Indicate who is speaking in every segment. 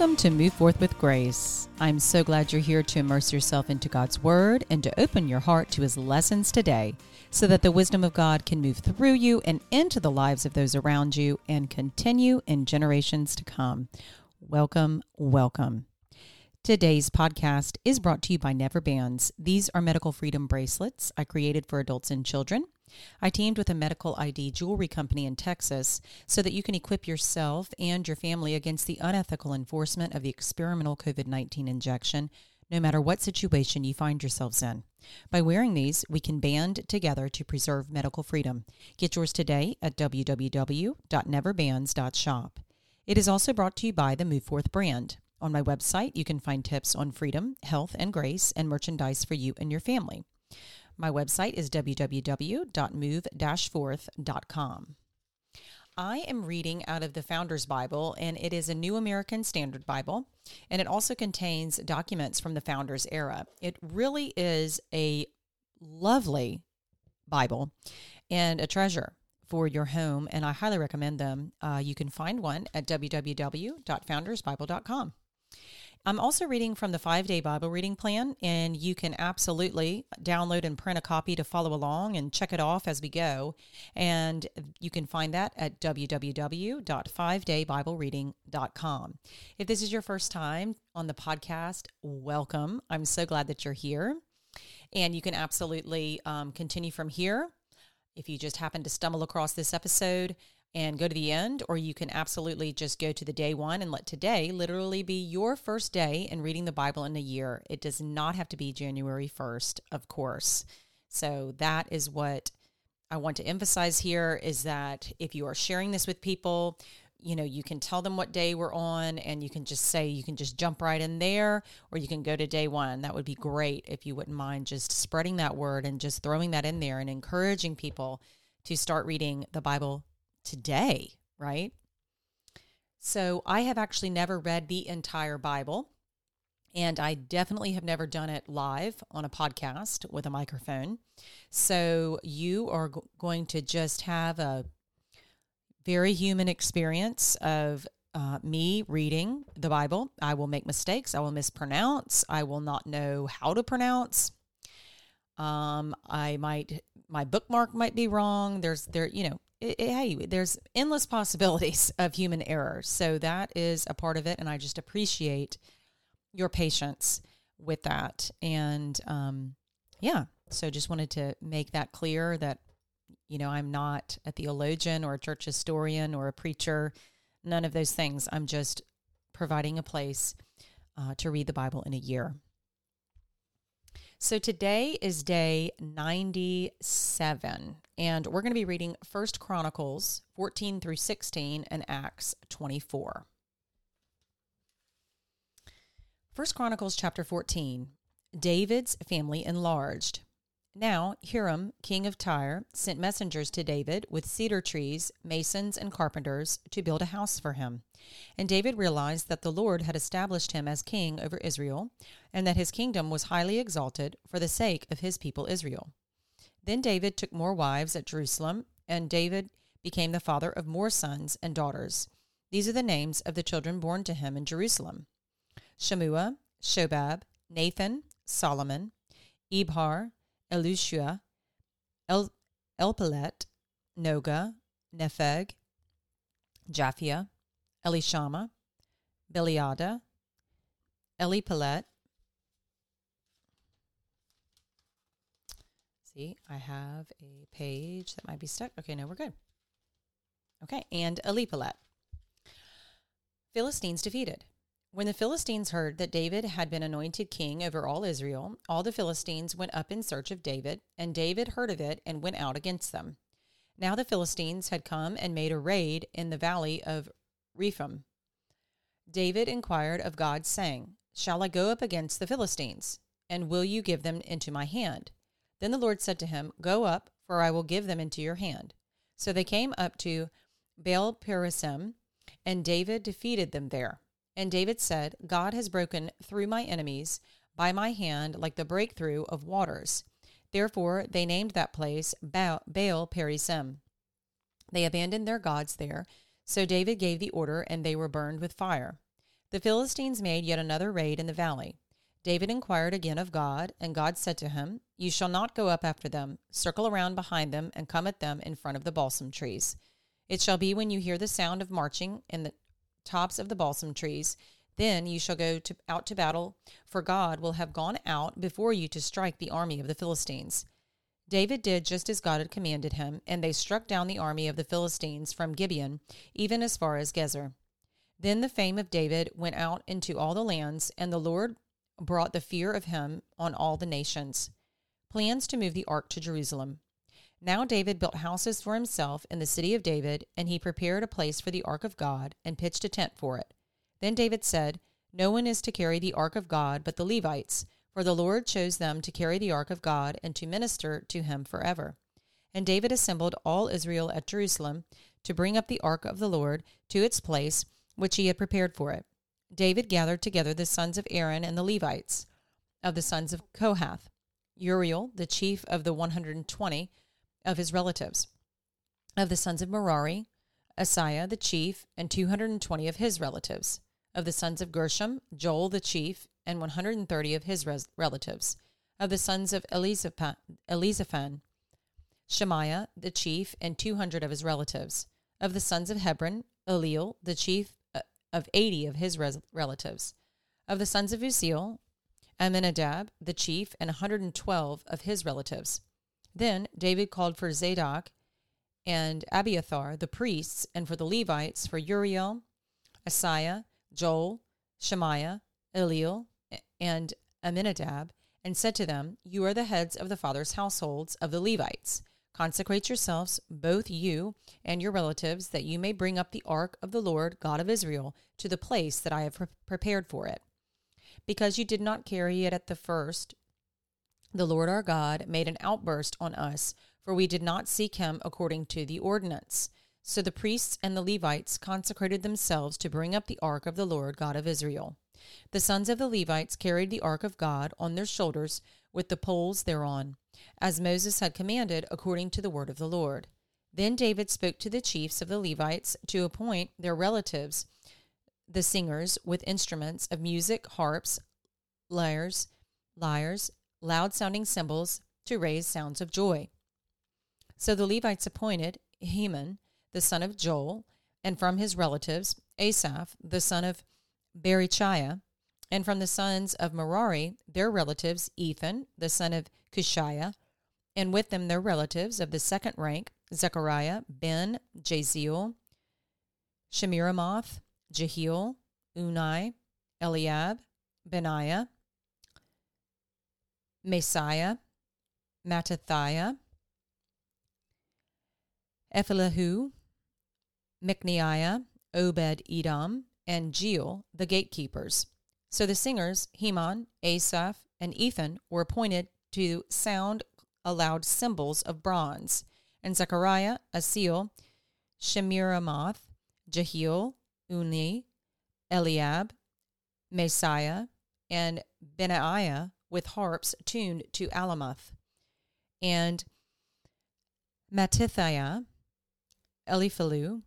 Speaker 1: Welcome to Move Forth with Grace. I'm so glad you're here to immerse yourself into God's Word and to open your heart to His lessons today so that the wisdom of God can move through you and into the lives of those around you and continue in generations to come. Welcome, welcome. Today's podcast is brought to you by Never Bands. These are medical freedom bracelets I created for adults and children. I teamed with a medical ID jewelry company in Texas so that you can equip yourself and your family against the unethical enforcement of the experimental COVID 19 injection, no matter what situation you find yourselves in. By wearing these, we can band together to preserve medical freedom. Get yours today at www.neverbands.shop. It is also brought to you by the Move Forth brand. On my website, you can find tips on freedom, health, and grace, and merchandise for you and your family. My website is www.move-forth.com. I am reading out of the Founders Bible, and it is a New American Standard Bible, and it also contains documents from the Founders era. It really is a lovely Bible and a treasure for your home, and I highly recommend them. Uh, you can find one at www.foundersbible.com. I'm also reading from the five day Bible reading plan, and you can absolutely download and print a copy to follow along and check it off as we go. And you can find that at www.5daybiblereading.com. If this is your first time on the podcast, welcome. I'm so glad that you're here. And you can absolutely um, continue from here. If you just happen to stumble across this episode, and go to the end, or you can absolutely just go to the day one and let today literally be your first day in reading the Bible in a year. It does not have to be January 1st, of course. So that is what I want to emphasize here is that if you are sharing this with people, you know, you can tell them what day we're on and you can just say, you can just jump right in there or you can go to day one. That would be great if you wouldn't mind just spreading that word and just throwing that in there and encouraging people to start reading the Bible today, right? So I have actually never read the entire Bible. And I definitely have never done it live on a podcast with a microphone. So you are g- going to just have a very human experience of uh, me reading the Bible. I will make mistakes. I will mispronounce. I will not know how to pronounce. Um, I might my bookmark might be wrong. There's there you know it, hey, there's endless possibilities of human error. So that is a part of it. And I just appreciate your patience with that. And um, yeah, so just wanted to make that clear that, you know, I'm not a theologian or a church historian or a preacher, none of those things. I'm just providing a place uh, to read the Bible in a year. So today is day 97 and we're going to be reading First Chronicles 14 through 16 and Acts 24. First Chronicles chapter 14. David's family enlarged. Now, Hiram, king of Tyre, sent messengers to David with cedar trees, masons, and carpenters to build a house for him. And David realized that the Lord had established him as king over Israel, and that his kingdom was highly exalted for the sake of his people Israel. Then David took more wives at Jerusalem, and David became the father of more sons and daughters. These are the names of the children born to him in Jerusalem Shemua, Shobab, Nathan, Solomon, Ibhar, Elishua, El- Elpelet, Nogah, Nepheg, Japhia, Elishama, Beliada, Elipelet. See, I have a page that might be stuck. Okay, no, we're good. Okay, and Elipelet. Philistines defeated. When the Philistines heard that David had been anointed king over all Israel, all the Philistines went up in search of David, and David heard of it and went out against them. Now the Philistines had come and made a raid in the valley of Rephaim. David inquired of God, saying, Shall I go up against the Philistines? And will you give them into my hand? Then the Lord said to him, Go up, for I will give them into your hand. So they came up to Baal Perazim, and David defeated them there. And David said, God has broken through my enemies by my hand like the breakthrough of waters. Therefore, they named that place Baal, Perazim. They abandoned their gods there. So David gave the order, and they were burned with fire. The Philistines made yet another raid in the valley. David inquired again of God, and God said to him, You shall not go up after them. Circle around behind them and come at them in front of the balsam trees. It shall be when you hear the sound of marching in the tops of the balsam trees, then you shall go to, out to battle, for God will have gone out before you to strike the army of the Philistines. David did just as God had commanded him, and they struck down the army of the Philistines from Gibeon, even as far as Gezer. Then the fame of David went out into all the lands, and the Lord brought the fear of him on all the nations. Plans to move the ark to Jerusalem. Now David built houses for himself in the city of David, and he prepared a place for the ark of God and pitched a tent for it. Then David said, No one is to carry the ark of God but the Levites, for the Lord chose them to carry the ark of God and to minister to him forever. And David assembled all Israel at Jerusalem to bring up the ark of the Lord to its place which he had prepared for it. David gathered together the sons of Aaron and the Levites, of the sons of Kohath, Uriel, the chief of the 120 of his relatives, of the sons of Merari, Asaiah the chief, and 220 of his relatives, of the sons of Gershom, Joel the chief, and 130 of his res- relatives, of the sons of Elizaphan, Shemaiah the chief, and 200 of his relatives, of the sons of Hebron, Eliel the chief, uh, of 80 of his res- relatives. Of the sons of Uzziel, Amminadab, the chief, and 112 of his relatives. Then David called for Zadok and Abiathar, the priests, and for the Levites, for Uriel, Asaiah, Joel, Shemaiah, Eliel, and Amminadab and said to them, You are the heads of the fathers' households of the Levites. Consecrate yourselves, both you and your relatives, that you may bring up the ark of the Lord God of Israel to the place that I have pre- prepared for it. Because you did not carry it at the first, the Lord our God made an outburst on us, for we did not seek him according to the ordinance. So the priests and the Levites consecrated themselves to bring up the ark of the Lord God of Israel. The sons of the Levites carried the ark of God on their shoulders with the poles thereon as Moses had commanded according to the word of the Lord. Then David spoke to the chiefs of the Levites to appoint their relatives, the singers, with instruments of music, harps, lyres, lyres, loud sounding cymbals, to raise sounds of joy. So the Levites appointed Heman, the son of Joel, and from his relatives, Asaph, the son of Berechiah, and from the sons of Merari, their relatives, Ethan, the son of Cushiah, and with them their relatives of the second rank, Zechariah, Ben, Jaziel, Shemiramoth, Jehiel, Unai, Eliab, Benaiah, Maaseiah, Mattithiah, Ephilahu, Mikneiah, Obed Edom, and Jeiel, the gatekeepers. So the singers, Heman, Asaph, and Ethan, were appointed to sound aloud cymbals of bronze, and Zechariah, Aziel, Shemiramoth, Jehiel, Unni, Eliab, Maaseiah, and Benaiah with harps tuned to Alamoth, and Mattithiah, Eliphalu,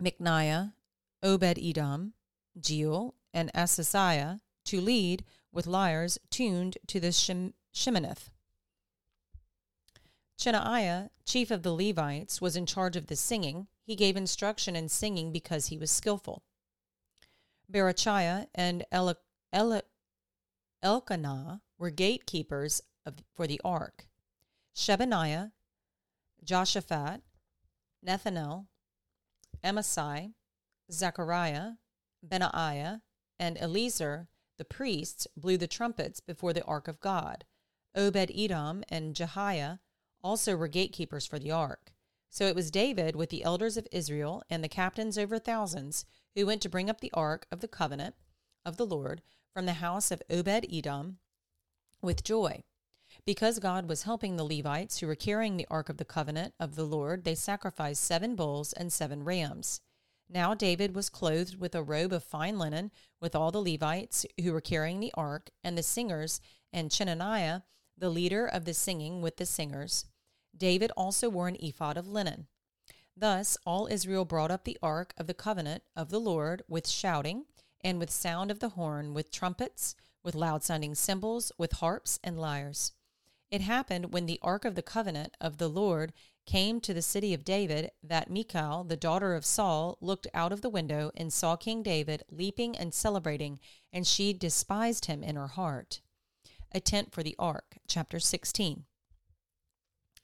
Speaker 1: Mikneiah, Obed Edom, Jeiel, and Azaziah to lead with lyres tuned to the Shem- Sheminith. Chenaiah, chief of the Levites, was in charge of the singing. He gave instruction in singing because he was skillful. Berechiah and El- El- Elkanah were gatekeepers of, for the ark. Shebaniah, Joshaphat, Nethanel, Amasai, Zechariah, Benaiah, and Eliezer, the priests, blew the trumpets before the ark of God. Obed Edom and Jehiah also were gatekeepers for the ark. So it was David with the elders of Israel and the captains over thousands who went to bring up the ark of the covenant of the Lord from the house of Obed Edom with joy. Because God was helping the Levites who were carrying the ark of the covenant of the Lord, they sacrificed seven bulls and seven rams. Now David was clothed with a robe of fine linen, with all the Levites who were carrying the ark, and the singers, and Chenaniah, the leader of the singing with the singers. David also wore an ephod of linen. Thus all Israel brought up the ark of the covenant of the Lord with shouting, and with sound of the horn, with trumpets, with loud sounding cymbals, with harps and lyres. It happened when the ark of the covenant of the Lord came to the city of David that Michal, the daughter of Saul, looked out of the window and saw King David leaping and celebrating, and she despised him in her heart. A tent for the ark, chapter 16.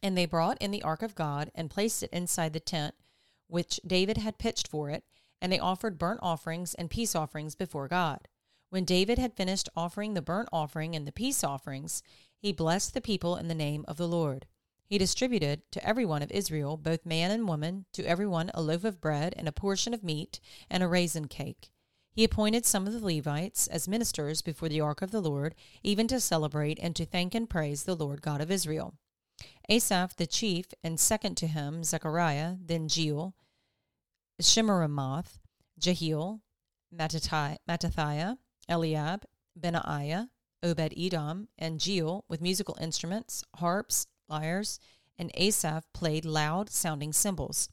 Speaker 1: And they brought in the ark of God and placed it inside the tent which David had pitched for it, and they offered burnt offerings and peace offerings before God. When David had finished offering the burnt offering and the peace offerings, he blessed the people in the name of the Lord. He distributed to every one of Israel, both man and woman, to every one a loaf of bread and a portion of meat and a raisin cake. He appointed some of the Levites as ministers before the ark of the Lord, even to celebrate and to thank and praise the Lord God of Israel. Asaph the chief, and second to him Zechariah, then Jeiel, Shemiramoth, Jehiel, Mattithiah, Eliab, Benaiah, Obed Edom, and Jeiel with musical instruments, harps, lyres, and Asaph played loud sounding cymbals.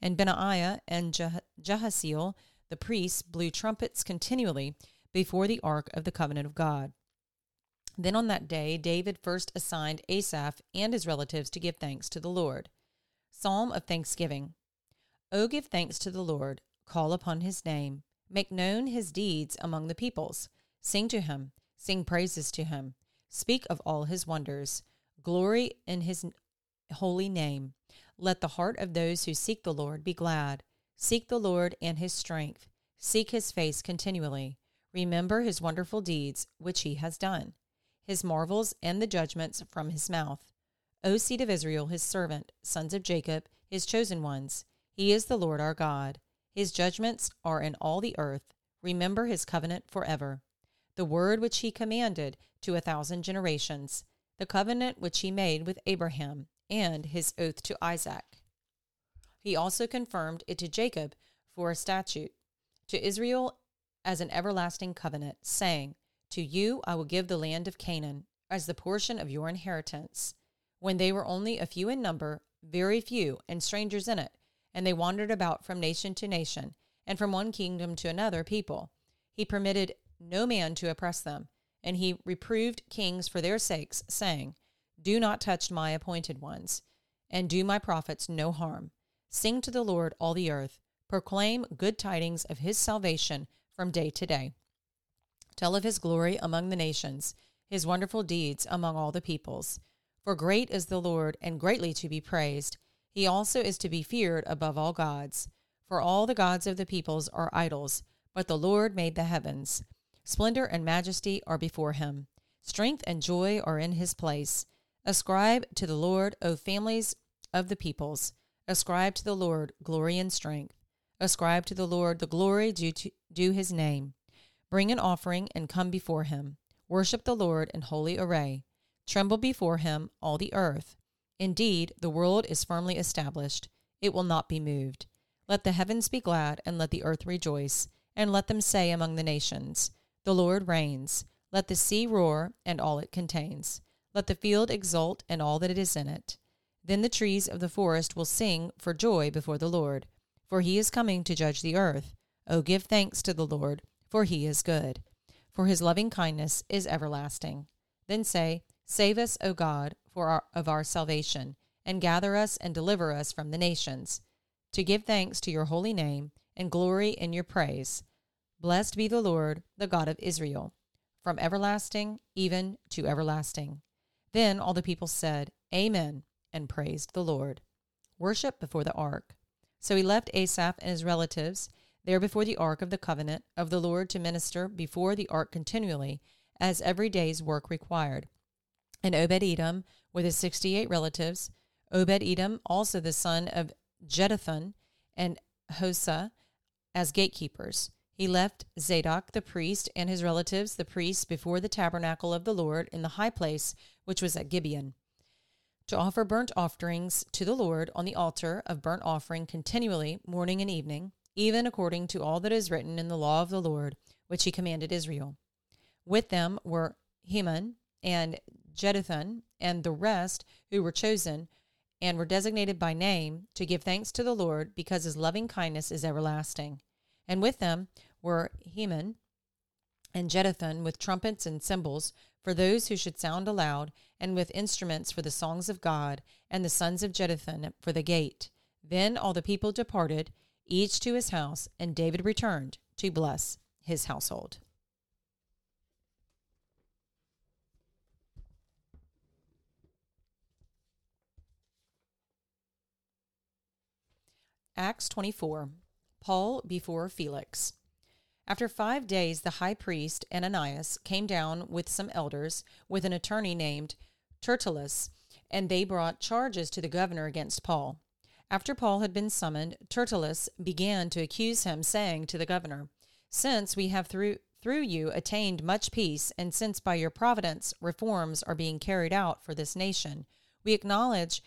Speaker 1: And Benaiah and Jahaziel, the priests, blew trumpets continually before the ark of the covenant of God. Then on that day, David first assigned Asaph and his relatives to give thanks to the Lord. Psalm of Thanksgiving. O give thanks to the Lord, call upon his name, make known his deeds among the peoples. Sing to him, sing praises to him, speak of all his wonders, glory in his holy name. Let the heart of those who seek the Lord be glad. Seek the Lord and his strength. Seek his face continually. Remember his wonderful deeds which he has done his marvels, and the judgments from his mouth. O seed of Israel, his servant, sons of Jacob, his chosen ones, he is the Lord our God. His judgments are in all the earth. Remember his covenant forever. The word which he commanded to a thousand generations, the covenant which he made with Abraham, and his oath to Isaac. He also confirmed it to Jacob for a statute, to Israel as an everlasting covenant, saying, to you I will give the land of Canaan as the portion of your inheritance. When they were only a few in number, very few, and strangers in it, and they wandered about from nation to nation, and from one kingdom to another people, he permitted no man to oppress them, and he reproved kings for their sakes, saying, Do not touch my appointed ones, and do my prophets no harm. Sing to the Lord all the earth, proclaim good tidings of his salvation from day to day. Tell of his glory among the nations, his wonderful deeds among all the peoples. For great is the Lord, and greatly to be praised. He also is to be feared above all gods. For all the gods of the peoples are idols, but the Lord made the heavens. Splendor and majesty are before him. Strength and joy are in his place. Ascribe to the Lord, O families of the peoples. Ascribe to the Lord glory and strength. Ascribe to the Lord the glory due to due his name. Bring an offering and come before him. Worship the Lord in holy array. Tremble before him, all the earth. Indeed, the world is firmly established. It will not be moved. Let the heavens be glad, and let the earth rejoice. And let them say among the nations, The Lord reigns. Let the sea roar, and all it contains. Let the field exult, and all that is in it. Then the trees of the forest will sing for joy before the Lord, for he is coming to judge the earth. O give thanks to the Lord for he is good. For his loving kindness is everlasting. Then say, Save us, O God, for our, of our salvation, and gather us and deliver us from the nations, to give thanks to your holy name and glory in your praise. Blessed be the Lord, the God of Israel, from everlasting even to everlasting. Then all the people said, Amen, and praised the Lord. Worship before the ark. So he left Asaph and his relatives there before the ark of the covenant of the Lord to minister before the ark continually, as every day's work required. And Obed Edom with his sixty eight relatives, Obed Edom also the son of Jeduthun and Hosah, as gatekeepers. He left Zadok the priest and his relatives, the priests, before the tabernacle of the Lord in the high place which was at Gibeon, to offer burnt offerings to the Lord on the altar of burnt offering continually, morning and evening, even according to all that is written in the law of the Lord, which he commanded Israel. With them were Heman and Jeduthun and the rest who were chosen and were designated by name to give thanks to the Lord because his loving kindness is everlasting. And with them were Heman and Jeduthun with trumpets and cymbals for those who should sound aloud, and with instruments for the songs of God, and the sons of Jeduthun for the gate. Then all the people departed, each to his house, and David returned to bless his household. Acts 24 Paul before Felix. After five days, the high priest Ananias came down with some elders, with an attorney named Tertullus, and they brought charges to the governor against Paul. After Paul had been summoned, Tertullus began to accuse him, saying to the governor, Since we have through through you attained much peace, and since by your providence reforms are being carried out for this nation, we acknowledge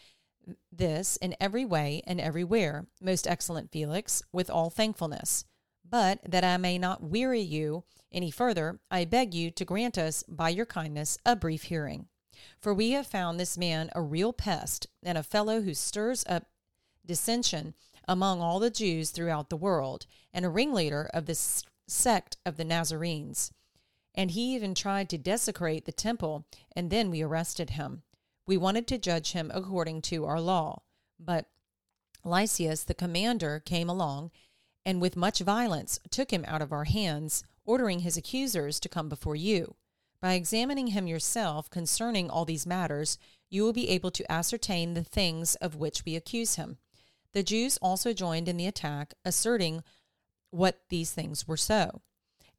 Speaker 1: this in every way and everywhere, most excellent Felix, with all thankfulness. But that I may not weary you any further, I beg you to grant us, by your kindness, a brief hearing. For we have found this man a real pest, and a fellow who stirs up dissension among all the Jews throughout the world, and a ringleader of this sect of the Nazarenes. And he even tried to desecrate the temple, and then we arrested him. We wanted to judge him according to our law, but Lysias the commander came along and with much violence took him out of our hands, ordering his accusers to come before you. By examining him yourself concerning all these matters, you will be able to ascertain the things of which we accuse him. The Jews also joined in the attack, asserting what these things were so.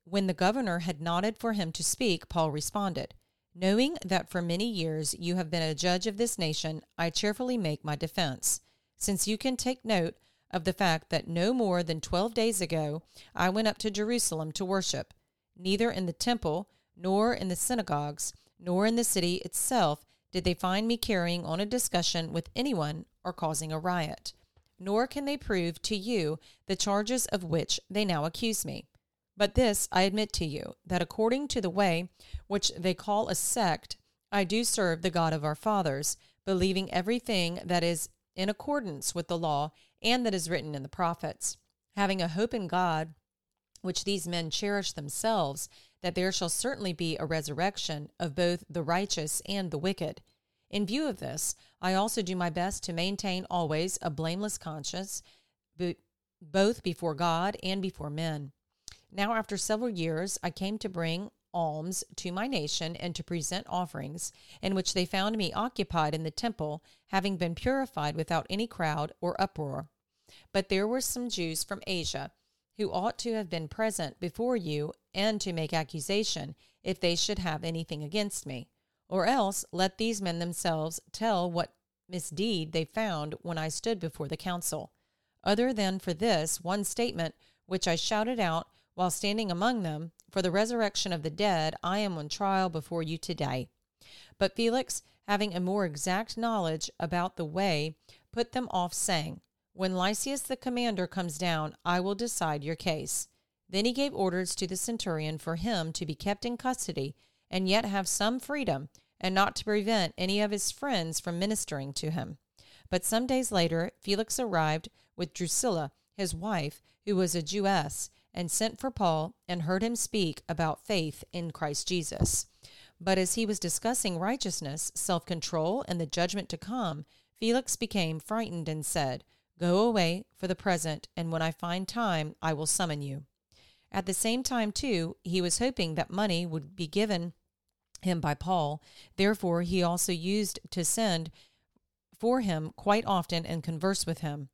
Speaker 1: When the governor had nodded for him to speak, Paul responded, Knowing that for many years you have been a judge of this nation, I cheerfully make my defense. Since you can take note of the fact that no more than twelve days ago I went up to Jerusalem to worship. Neither in the temple, nor in the synagogues, nor in the city itself did they find me carrying on a discussion with anyone or causing a riot. Nor can they prove to you the charges of which they now accuse me. But this I admit to you, that according to the way which they call a sect, I do serve the God of our fathers, believing everything that is in accordance with the law and that is written in the prophets, having a hope in God, which these men cherish themselves, that there shall certainly be a resurrection of both the righteous and the wicked. In view of this, I also do my best to maintain always a blameless conscience, both before God and before men. Now, after several years, I came to bring alms to my nation and to present offerings, in which they found me occupied in the temple, having been purified without any crowd or uproar. But there were some Jews from Asia who ought to have been present before you and to make accusation if they should have anything against me. Or else let these men themselves tell what misdeed they found when I stood before the council. Other than for this one statement, which I shouted out while standing among them, for the resurrection of the dead, I am on trial before you today. But Felix, having a more exact knowledge about the way, put them off, saying, When Lysias the commander comes down, I will decide your case. Then he gave orders to the centurion for him to be kept in custody, and yet have some freedom, and not to prevent any of his friends from ministering to him. But some days later, Felix arrived with Drusilla, his wife, who was a Jewess and sent for Paul and heard him speak about faith in Christ Jesus. But as he was discussing righteousness, self control, and the judgment to come, Felix became frightened and said, Go away for the present, and when I find time, I will summon you. At the same time, too, he was hoping that money would be given him by Paul. Therefore, he also used to send for him quite often and converse with him.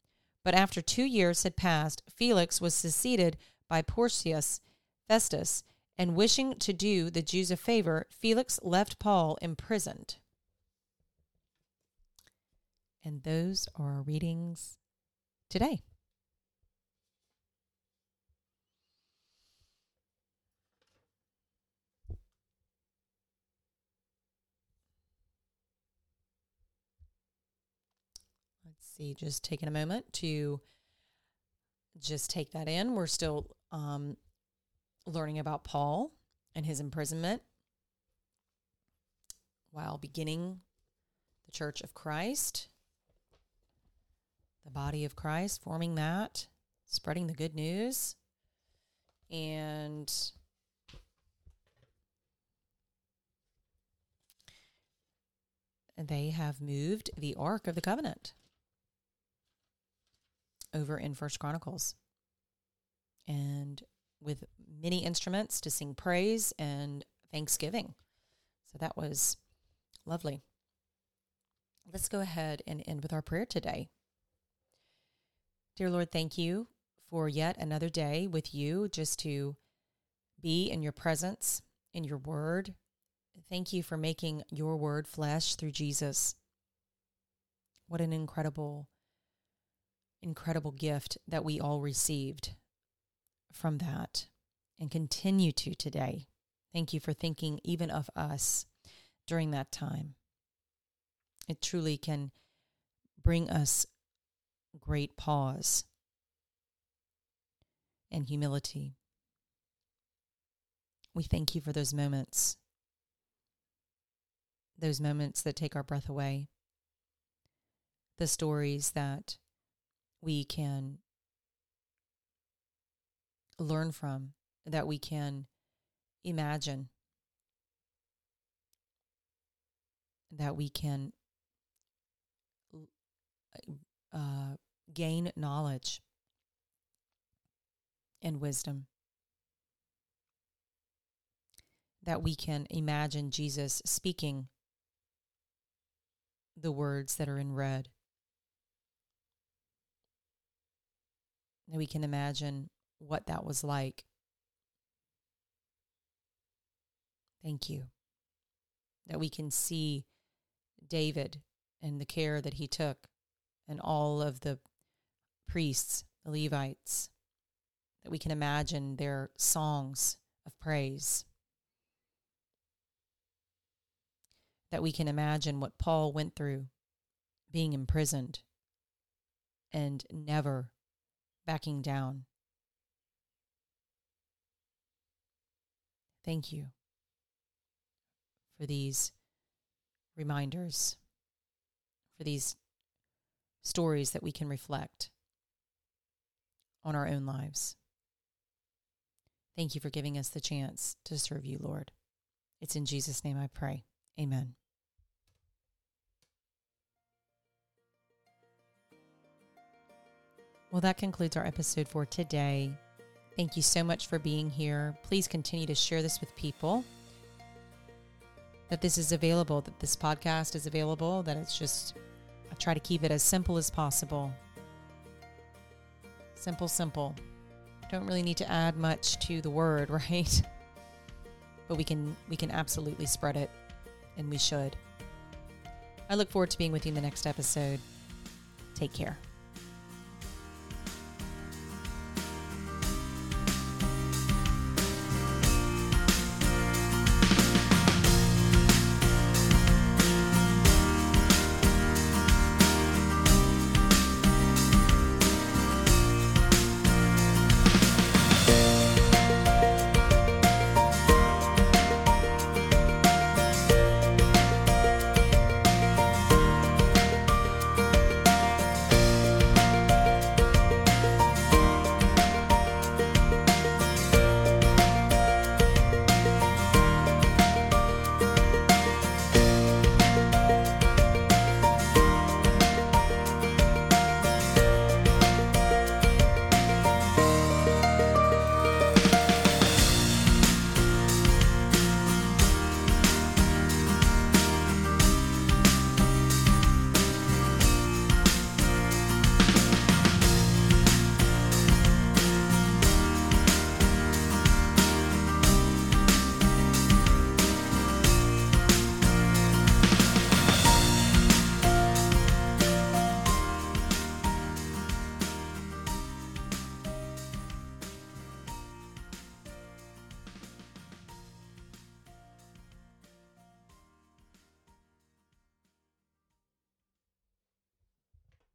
Speaker 1: But after two years had passed, Felix was succeeded by Porcius Festus, and wishing to do the Jews a favor, Felix left Paul imprisoned. And those are our readings today. Let's see, just taking a moment to just take that in. We're still um, learning about Paul and his imprisonment while beginning the Church of Christ, the body of Christ, forming that, spreading the good news, and they have moved the Ark of the Covenant over in First Chronicles. And with many instruments to sing praise and thanksgiving. So that was lovely. Let's go ahead and end with our prayer today. Dear Lord, thank you for yet another day with you just to be in your presence, in your word. Thank you for making your word flesh through Jesus. What an incredible, incredible gift that we all received from that and continue to today. Thank you for thinking even of us during that time. It truly can bring us great pause and humility. We thank you for those moments, those moments that take our breath away, the stories that we can learn from, that we can imagine, that we can uh, gain knowledge and wisdom. That we can imagine Jesus speaking the words that are in red. That we can imagine what that was like. Thank you. That we can see David and the care that he took, and all of the priests, the Levites, that we can imagine their songs of praise. That we can imagine what Paul went through being imprisoned and never backing down. Thank you for these reminders, for these stories that we can reflect on our own lives. Thank you for giving us the chance to serve you, Lord. It's in Jesus' name I pray. Amen. Well, that concludes our episode for today. Thank you so much for being here. Please continue to share this with people. That this is available, that this podcast is available, that it's just, I try to keep it as simple as possible. Simple, simple. Don't really need to add much to the word, right? But we can we can absolutely spread it and we should. I look forward to being with you in the next episode. Take care.